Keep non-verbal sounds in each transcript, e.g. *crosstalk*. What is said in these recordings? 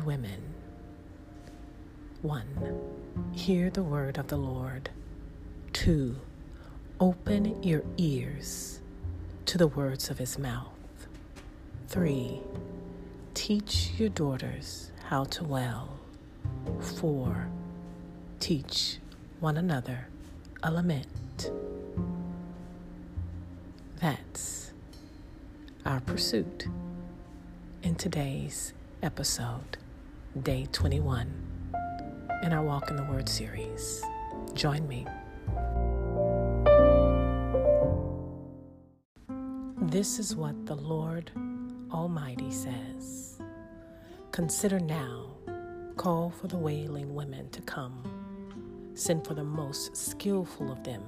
women. 1. Hear the word of the Lord. 2. Open your ears to the words of his mouth. 3. Teach your daughters how to well. 4. Teach one another a lament. That's our pursuit in today's episode, day 21, in our Walk in the Word series. Join me. This is what the Lord Almighty says Consider now, call for the wailing women to come, send for the most skillful of them.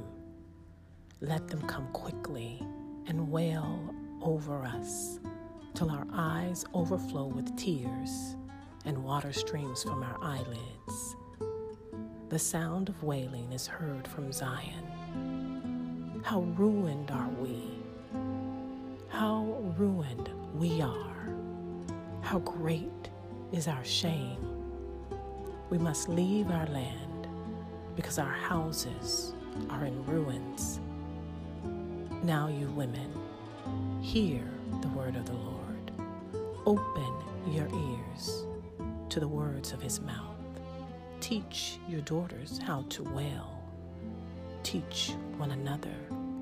Let them come quickly and wail over us till our eyes overflow with tears and water streams from our eyelids. The sound of wailing is heard from Zion. How ruined are we! How ruined we are! How great is our shame! We must leave our land because our houses are in ruins. Now, you women, hear the word of the Lord. Open your ears to the words of his mouth. Teach your daughters how to wail. Teach one another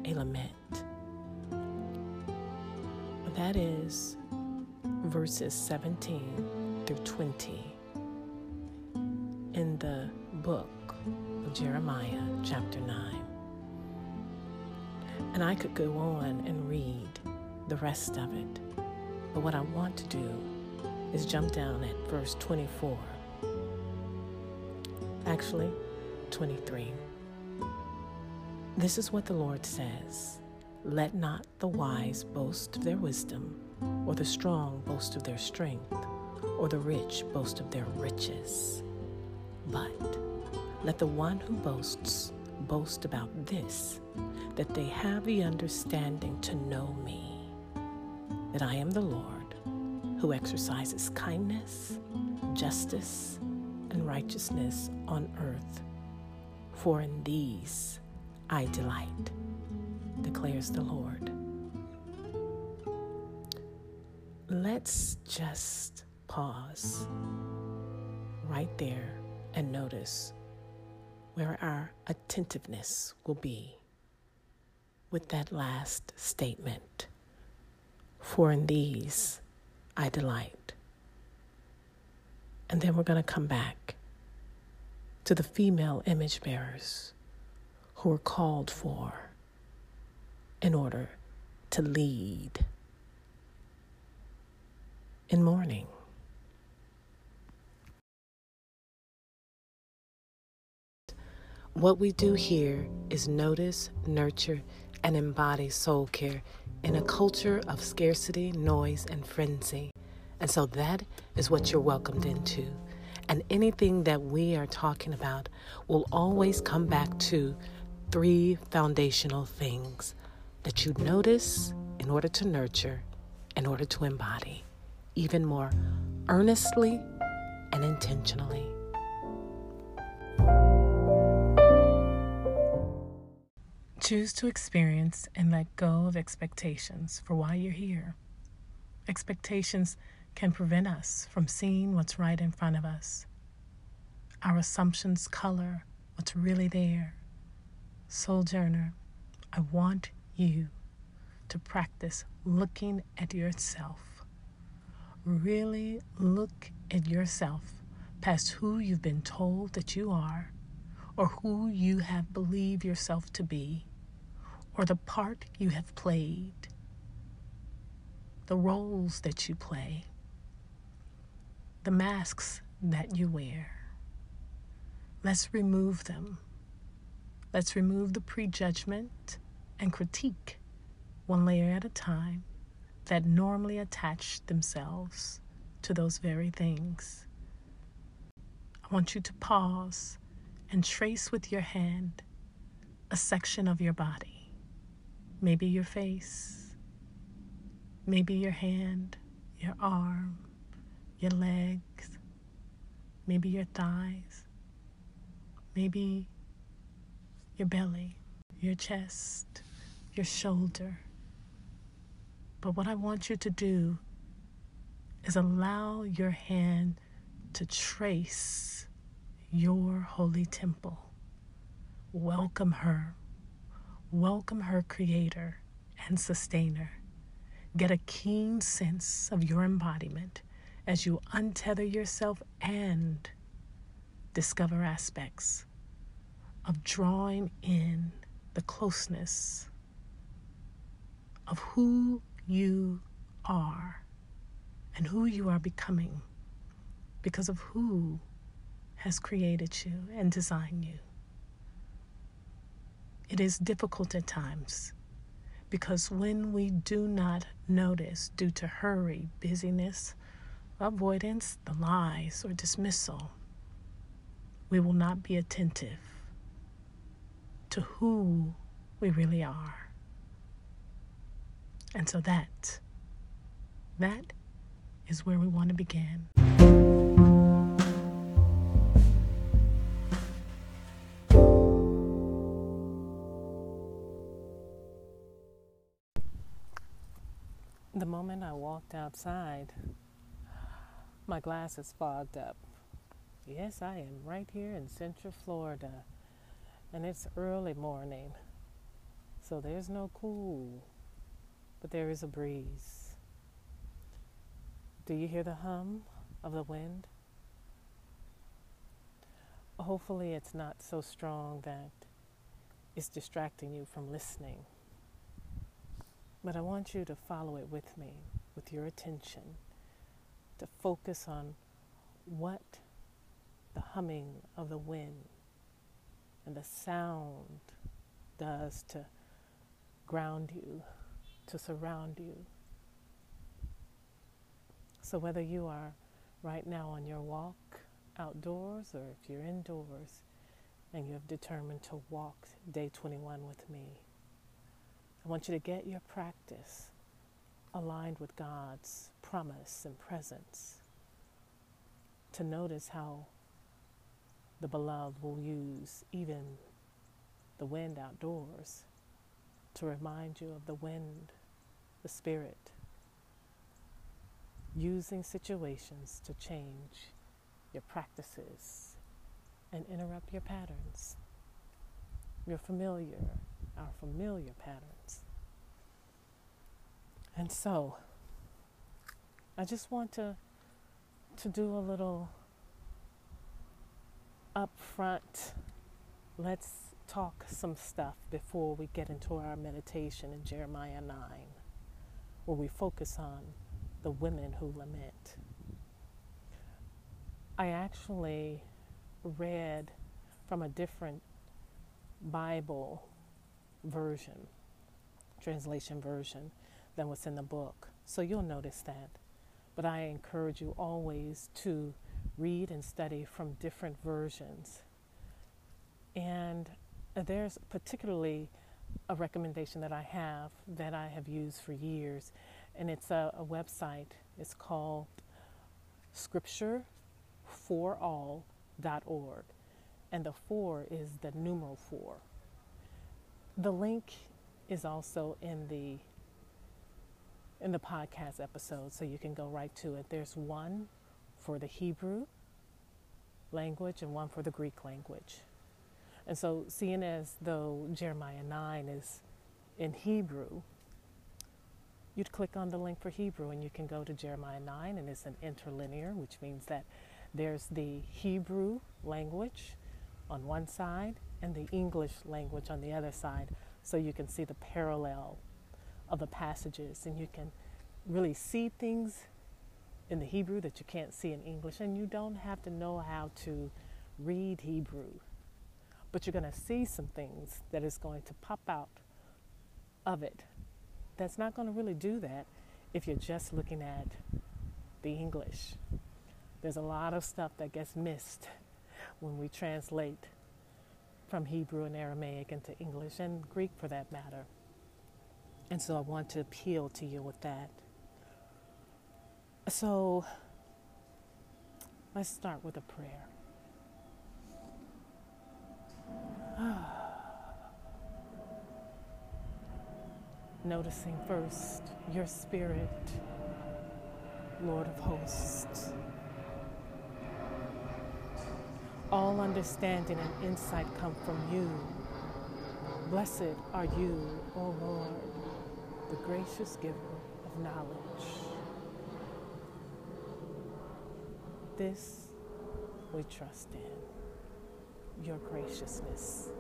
a lament. That is verses 17 through 20 in the book of Jeremiah, chapter 9. And I could go on and read the rest of it but what I want to do is jump down at verse 24. Actually, 23. This is what the Lord says Let not the wise boast of their wisdom, or the strong boast of their strength, or the rich boast of their riches. But let the one who boasts boast about this, that they have the understanding to know me that I am the Lord who exercises kindness, justice, and righteousness on earth. For in these I delight, declares the Lord. Let's just pause right there and notice where our attentiveness will be with that last statement for in these I delight. And then we're going to come back to the female image bearers who are called for in order to lead in mourning. What we do here is notice, nurture, and embody soul care in a culture of scarcity, noise, and frenzy. And so that is what you're welcomed into. And anything that we are talking about will always come back to three foundational things that you notice in order to nurture, in order to embody, even more earnestly and intentionally. Choose to experience and let go of expectations for why you're here. Expectations can prevent us from seeing what's right in front of us. Our assumptions color what's really there. Sojourner, I want you to practice looking at yourself. Really look at yourself past who you've been told that you are or who you have believed yourself to be or the part you have played, the roles that you play, the masks that you wear. Let's remove them. Let's remove the prejudgment and critique, one layer at a time, that normally attach themselves to those very things. I want you to pause and trace with your hand a section of your body. Maybe your face, maybe your hand, your arm, your legs, maybe your thighs, maybe your belly, your chest, your shoulder. But what I want you to do is allow your hand to trace your holy temple. Welcome her. Welcome her creator and sustainer. Get a keen sense of your embodiment as you untether yourself and discover aspects of drawing in the closeness of who you are and who you are becoming because of who has created you and designed you. It is difficult at times because when we do not notice due to hurry, busyness, avoidance, the lies, or dismissal, we will not be attentive to who we really are. And so that, that is where we want to begin. Moment I walked outside, my glasses fogged up. Yes, I am right here in Central Florida, and it's early morning, so there's no cool, but there is a breeze. Do you hear the hum of the wind? Hopefully, it's not so strong that it's distracting you from listening. But I want you to follow it with me, with your attention, to focus on what the humming of the wind and the sound does to ground you, to surround you. So, whether you are right now on your walk outdoors or if you're indoors and you have determined to walk day 21 with me, I want you to get your practice aligned with God's promise and presence. To notice how the beloved will use even the wind outdoors to remind you of the wind, the spirit, using situations to change your practices and interrupt your patterns, your familiar, our familiar patterns. And so, I just want to to do a little upfront. Let's talk some stuff before we get into our meditation in Jeremiah 9, where we focus on the women who lament. I actually read from a different Bible version, translation version, than what's in the book. So you'll notice that. But I encourage you always to read and study from different versions. And there's particularly a recommendation that I have that I have used for years, and it's a, a website. It's called scriptureforall.org, and the four is the numeral four. The link is also in the in the podcast episode, so you can go right to it. There's one for the Hebrew language and one for the Greek language. And so, seeing as though Jeremiah 9 is in Hebrew, you'd click on the link for Hebrew and you can go to Jeremiah 9, and it's an interlinear, which means that there's the Hebrew language on one side and the English language on the other side, so you can see the parallel of the passages and you can really see things in the Hebrew that you can't see in English, and you don't have to know how to read Hebrew, but you're going to see some things that is going to pop out of it. That's not going to really do that if you're just looking at the English. There's a lot of stuff that gets missed when we translate from Hebrew and Aramaic into English and Greek for that matter. And so I want to appeal to you with that. So Let's start with a prayer. *sighs* Noticing first your spirit, Lord of hosts. All understanding and insight come from you. Blessed are you, O Lord, the gracious giver of knowledge. This we trust in, your graciousness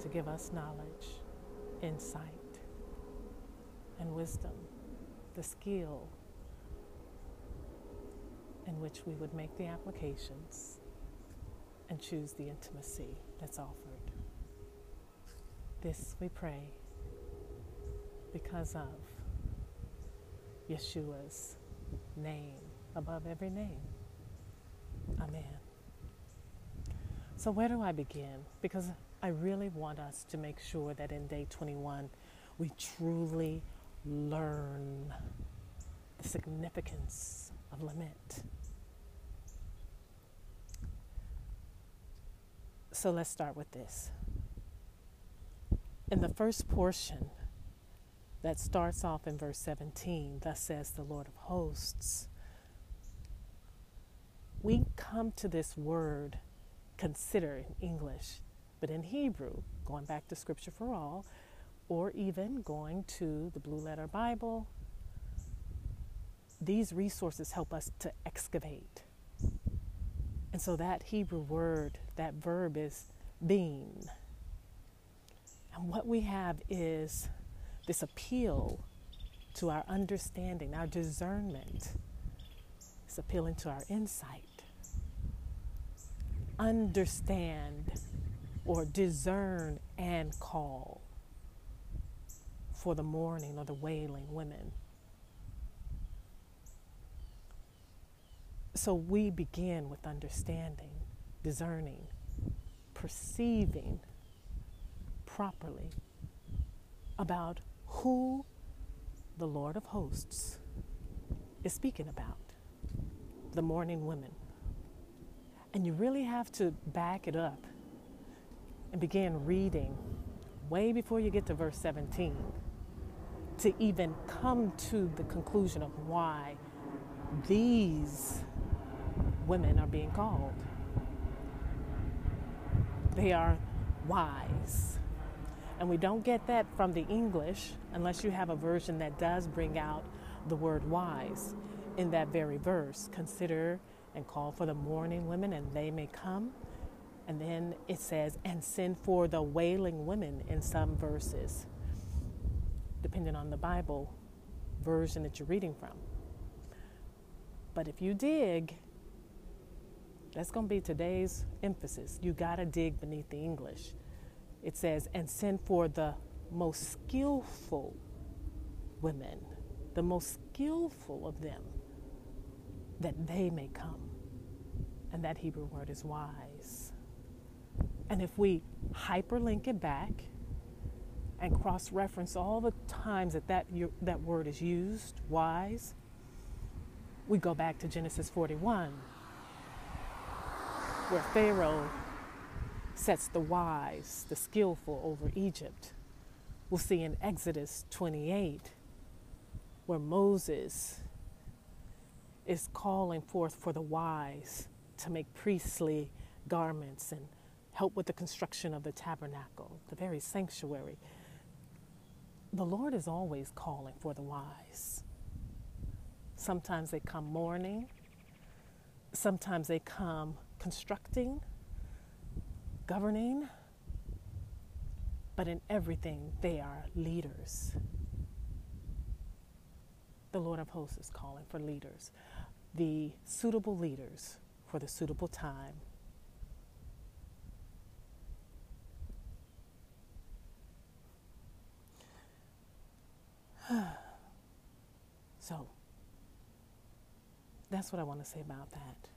to give us knowledge, insight, and wisdom, the skill in which we would make the applications and choose the intimacy that's offered. This we pray because of Yeshua's name above every name. Amen. So, where do I begin? Because I really want us to make sure that in day 21 we truly learn the significance of lament. So let's start with this. In the first portion that starts off in verse 17, thus says the Lord of hosts, we come to this word consider in English, but in Hebrew, going back to Scripture for All, or even going to the Blue Letter Bible, these resources help us to excavate and so that Hebrew word, that verb is being. And what we have is this appeal to our understanding, our discernment. It's appealing to our insight. Understand or discern and call for the mourning or the wailing women. So we begin with understanding, discerning, perceiving properly about who the Lord of hosts is speaking about the mourning women. And you really have to back it up and begin reading way before you get to verse 17 to even come to the conclusion of why these women are being called. They are wise. And we don't get that from the English unless you have a version that does bring out the word wise in that very verse. Consider and call for the mourning women, and they may come. And then it says, and send for the wailing women in some verses, depending on the Bible version that you're reading from. But if you dig, that's going to be today's emphasis. You got to dig beneath the English. It says, and send for the most skillful women, the most skillful of them, that they may come. And that Hebrew word is wise. And if we hyperlink it back and cross reference all the times that that, that word is used, wise, we go back to Genesis 41 where Pharaoh sets the wise, the skillful over Egypt. We'll see in Exodus 28 where Moses is calling forth for the wise to make priestly garments and help with the construction of the tabernacle, the very sanctuary. The Lord is always calling for the wise. Sometimes they come mourning, sometimes they come constructing, governing, but in everything they are leaders. The Lord of hosts is calling for leaders, the suitable leaders for the suitable time. *sighs* so, that's what I want to say about that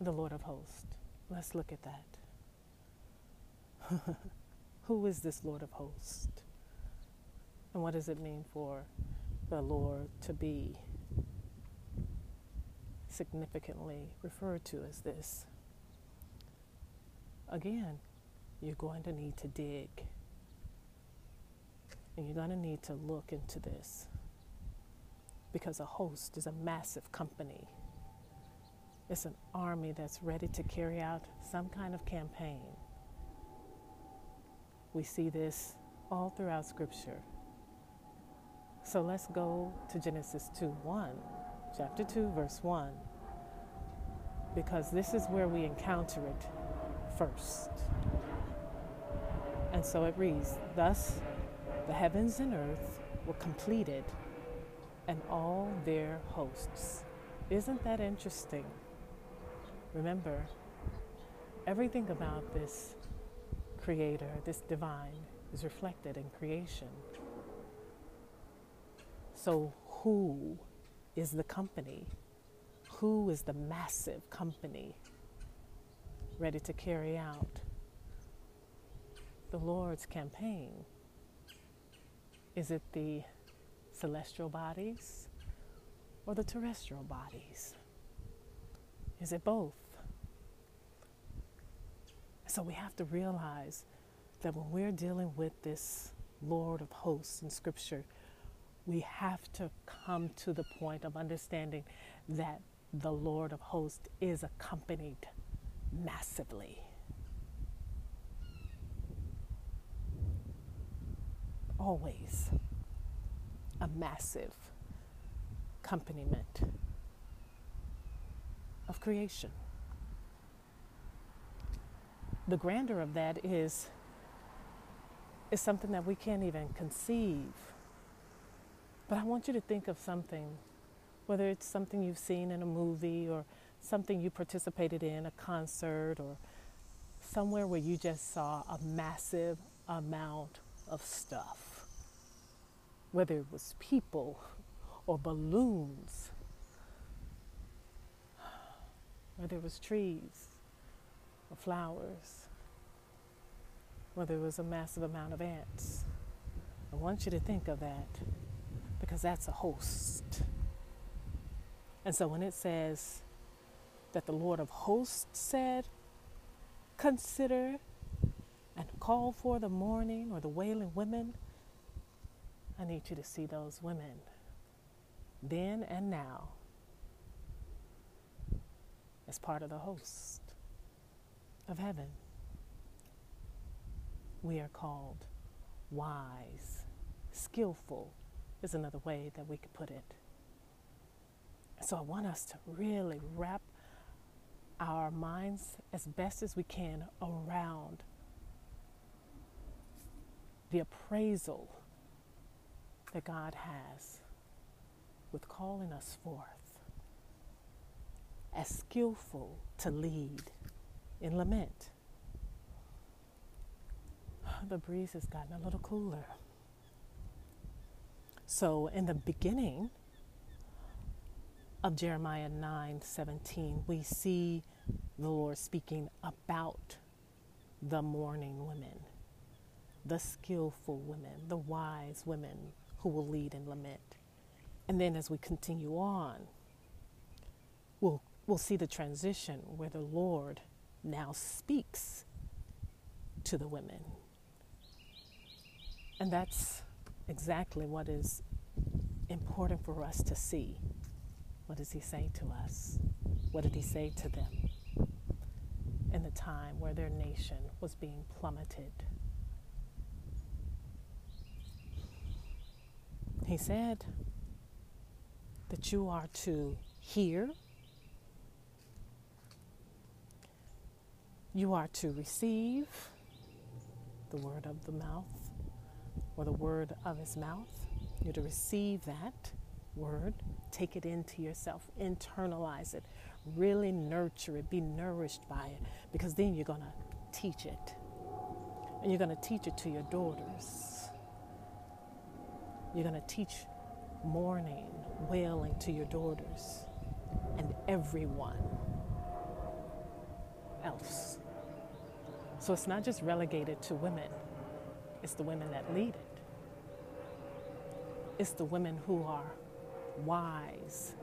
the Lord of hosts. Let's look at that. *laughs* Who is this Lord of hosts? And what does it mean for the Lord to be significantly referred to as this. Again, you're going to need to dig. And you're going to need to look into this. Because a host is a massive company. It's an army that's ready to carry out some kind of campaign. We see this all throughout Scripture. So let's go to Genesis 2 1, chapter 2, verse 1, because this is where we encounter it first. And so it reads Thus the heavens and earth were completed, and all their hosts. Isn't that interesting? Remember, everything about this creator, this divine, is reflected in creation. So, who is the company? Who is the massive company ready to carry out the Lord's campaign? Is it the celestial bodies or the terrestrial bodies? Is it both? So we have to realize that when we're dealing with this Lord of hosts in Scripture, we have to come to the point of understanding that the Lord of hosts is accompanied massively. Always a massive accompaniment of creation. The grandeur of that is, is something that we can't even conceive but I want you to think of something, whether it's something you've seen in a movie or something you participated in, a concert, or somewhere where you just saw a massive amount of stuff. Whether it was people or balloons, whether it was trees or flowers, whether it was a massive amount of ants. I want you to think of that because that's a host. And so when it says that the Lord of hosts said, consider and call for the mourning or the wailing women, I need you to see those women then and now as part of the host of heaven. We are called wise, skillful, is another way that we could put it. So I want us to really wrap our minds as best as we can around the appraisal that God has with calling us forth as skillful to lead in lament. *sighs* The breeze has gotten a little cooler. So in the beginning of Jeremiah 9 17, we see the Lord speaking about the mourning women, the skillful women, the wise women who will lead in lament. And then as we continue on, we'll, we'll see the transition where the Lord now speaks to the women. And that's exactly what is important for us to see. What does he say to us? What did he say to them in the time where their nation was being plummeted? He said that you are to hear, you are to receive the word of the mouth or the word of his mouth. You're to receive that word, take it into yourself, internalize it, really nurture it, be nourished by it, because then you're going to teach it. And you're going to teach it to your daughters. You're going to teach mourning, wailing to your daughters and everyone else. So it's not just relegated to women, it's the women that lead it. It's the women who are wise,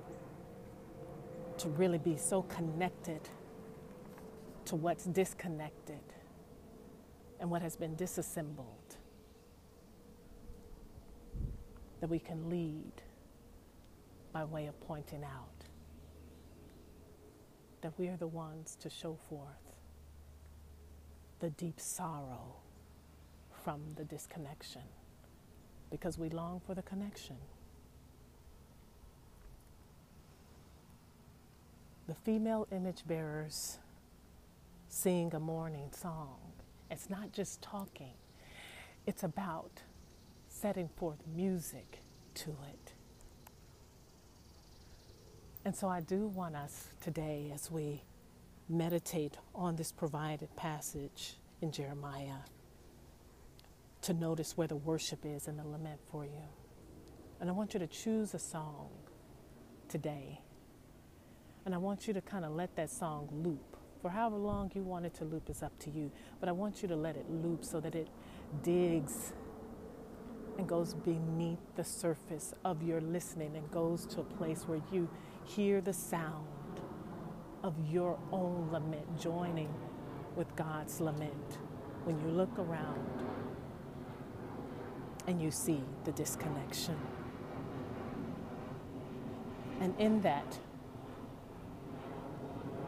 to really be so connected to what's disconnected and what has been disassembled that we can lead by way of pointing out that we are the ones to show forth the deep sorrow from the disconnection because we long for the connection. The female image bearers sing a mourning song. It's not just talking, it's about setting forth music to it. And so I do want us today, as we meditate on this provided passage in Jeremiah, to notice where the worship is and the lament for you. And I want you to choose a song today. And I want you to kind of let that song loop. For however long you want it to loop is up to you. But I want you to let it loop so that it digs and goes beneath the surface of your listening and goes to a place where you hear the sound of your own lament joining with God's lament. When you look around and you see the disconnection. And in that,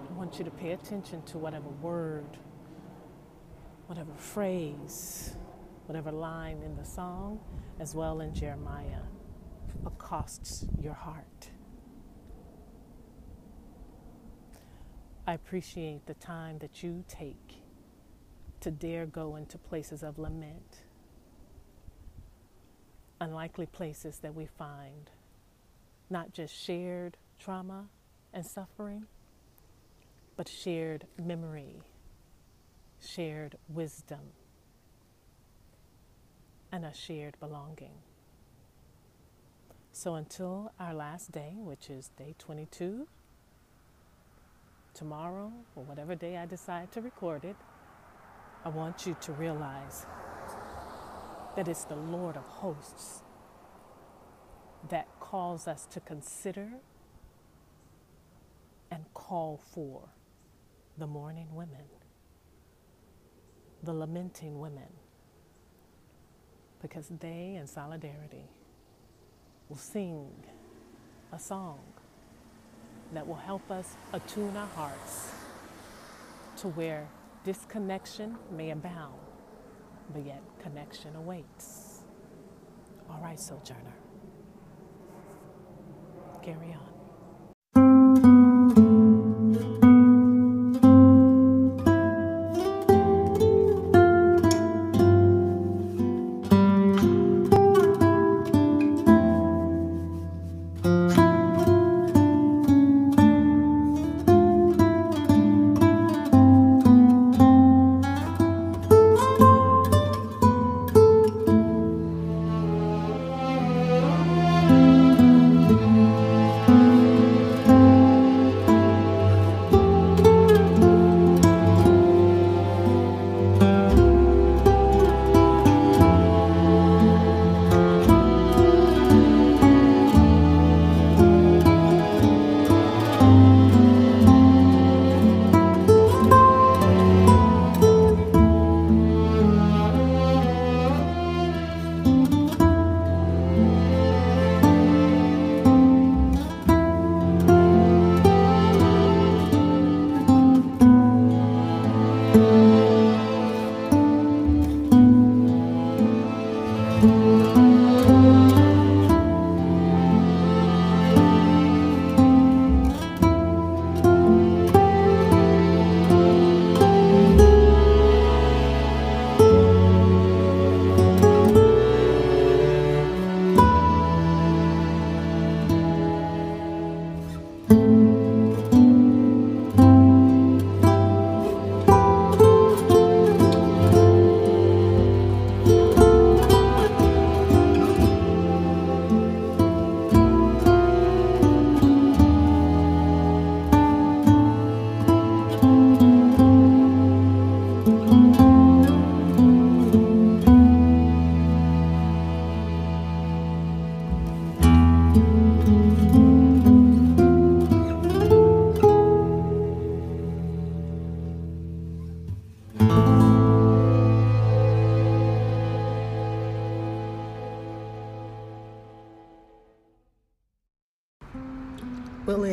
I want you to pay attention to whatever word, whatever phrase, whatever line in the song, as well in Jeremiah, accosts your heart. I appreciate the time that you take to dare go into places of lament unlikely places that we find not just shared trauma and suffering, but shared memory, shared wisdom, and a shared belonging. So until our last day, which is day 22, tomorrow, or whatever day I decide to record it, I want you to realize that it's the Lord of hosts that calls us to consider and call for the mourning women, the lamenting women, because they, in solidarity, will sing a song that will help us attune our hearts to where disconnection may abound but yet connection awaits. All right, Sojourner, carry on.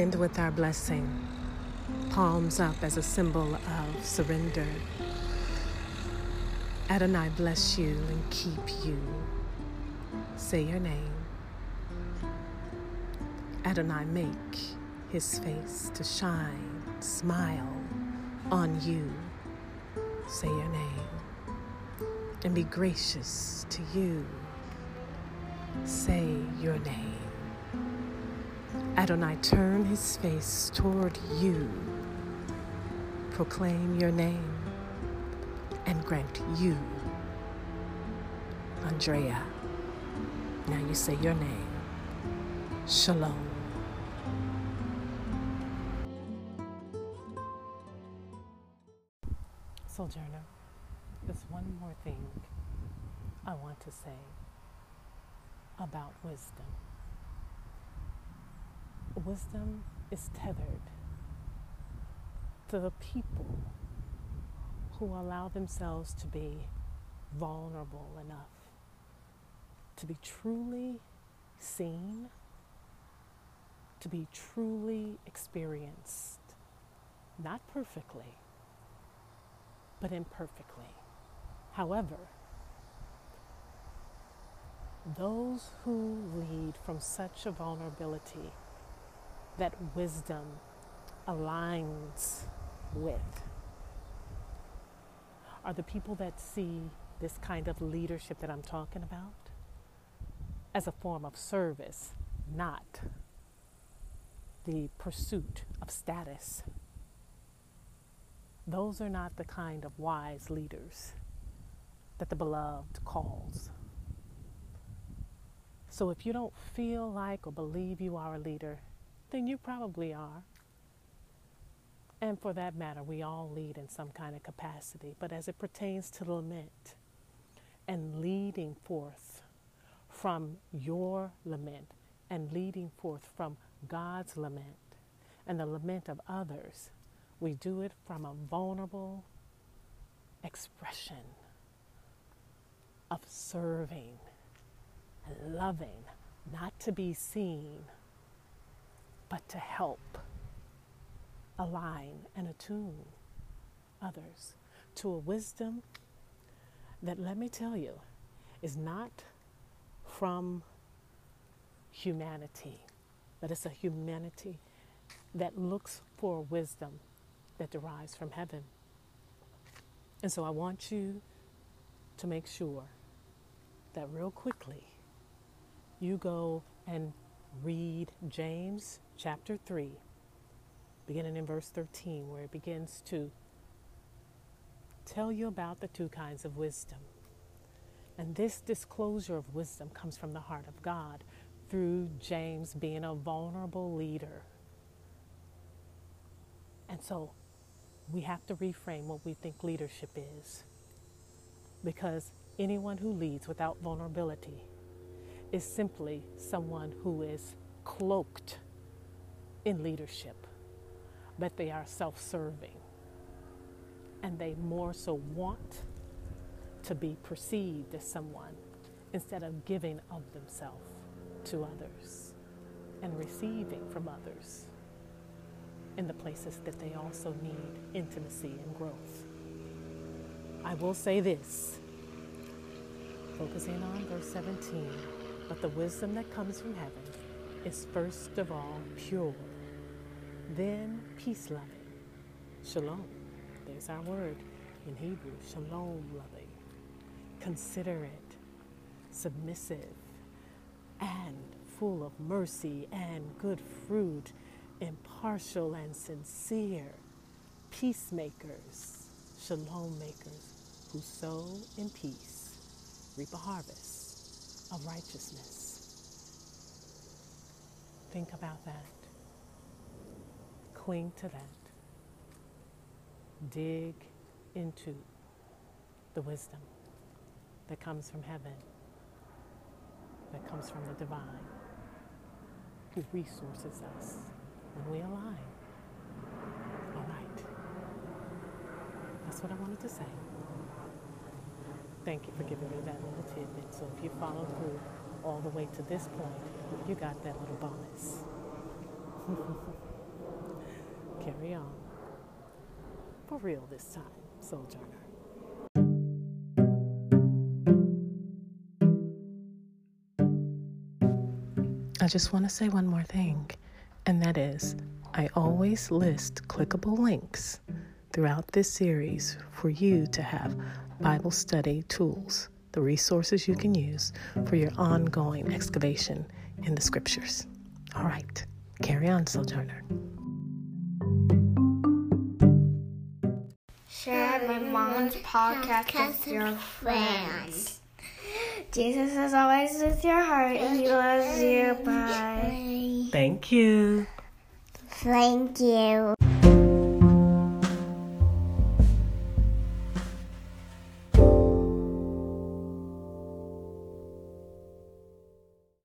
End with our blessing. Palms up as a symbol of surrender. Adonai bless you and keep you. Say your name. Adonai make his face to shine, smile on you. Say your name and be gracious to you. Say your name. Adonai turn his face toward you. Proclaim your name and grant you. Andrea. Now you say your name. Shalom. Sojourner, there's one more thing I want to say about wisdom. Wisdom is tethered to the people who allow themselves to be vulnerable enough to be truly seen, to be truly experienced, not perfectly, but imperfectly. However, those who lead from such a vulnerability that wisdom aligns with are the people that see this kind of leadership that I'm talking about as a form of service, not the pursuit of status. Those are not the kind of wise leaders that the beloved calls. So if you don't feel like or believe you are a leader, then you probably are. And for that matter, we all lead in some kind of capacity. But as it pertains to lament and leading forth from your lament and leading forth from God's lament and the lament of others, we do it from a vulnerable expression of serving and loving, not to be seen, but to help align and attune others to a wisdom that, let me tell you, is not from humanity, but it's a humanity that looks for wisdom that derives from heaven. And so I want you to make sure that real quickly you go and read James chapter 3, beginning in verse 13, where it begins to tell you about the two kinds of wisdom. And this disclosure of wisdom comes from the heart of God through James being a vulnerable leader. And so we have to reframe what we think leadership is. Because anyone who leads without vulnerability is simply someone who is cloaked in leadership, but they are self serving. And they more so want to be perceived as someone instead of giving of themselves to others and receiving from others in the places that they also need intimacy and growth. I will say this, focusing on verse 17, but the wisdom that comes from heaven is first of all pure, then peace loving. Shalom, there's our word in Hebrew, shalom loving, considerate, submissive, and full of mercy and good fruit impartial and sincere, peacemakers, shalom makers, who sow in peace, reap a harvest of righteousness. Think about that. Cling to that. Dig into the wisdom that comes from heaven, that comes from the divine, who resources us when we align. All right. That's what I wanted to say. Thank you for giving me that little tidbit. So if you follow through all the way to this point, you got that little bonus. *laughs* Carry on. For real this time, Sojourner. I just want to say one more thing, and that is I always list clickable links throughout this series for you to have Bible study tools, the resources you can use for your ongoing excavation in the scriptures. All right, carry on, Sojourner. My mom's podcast with your friends. Jesus is always with your heart. He loves you. Bye. Thank you. Thank you.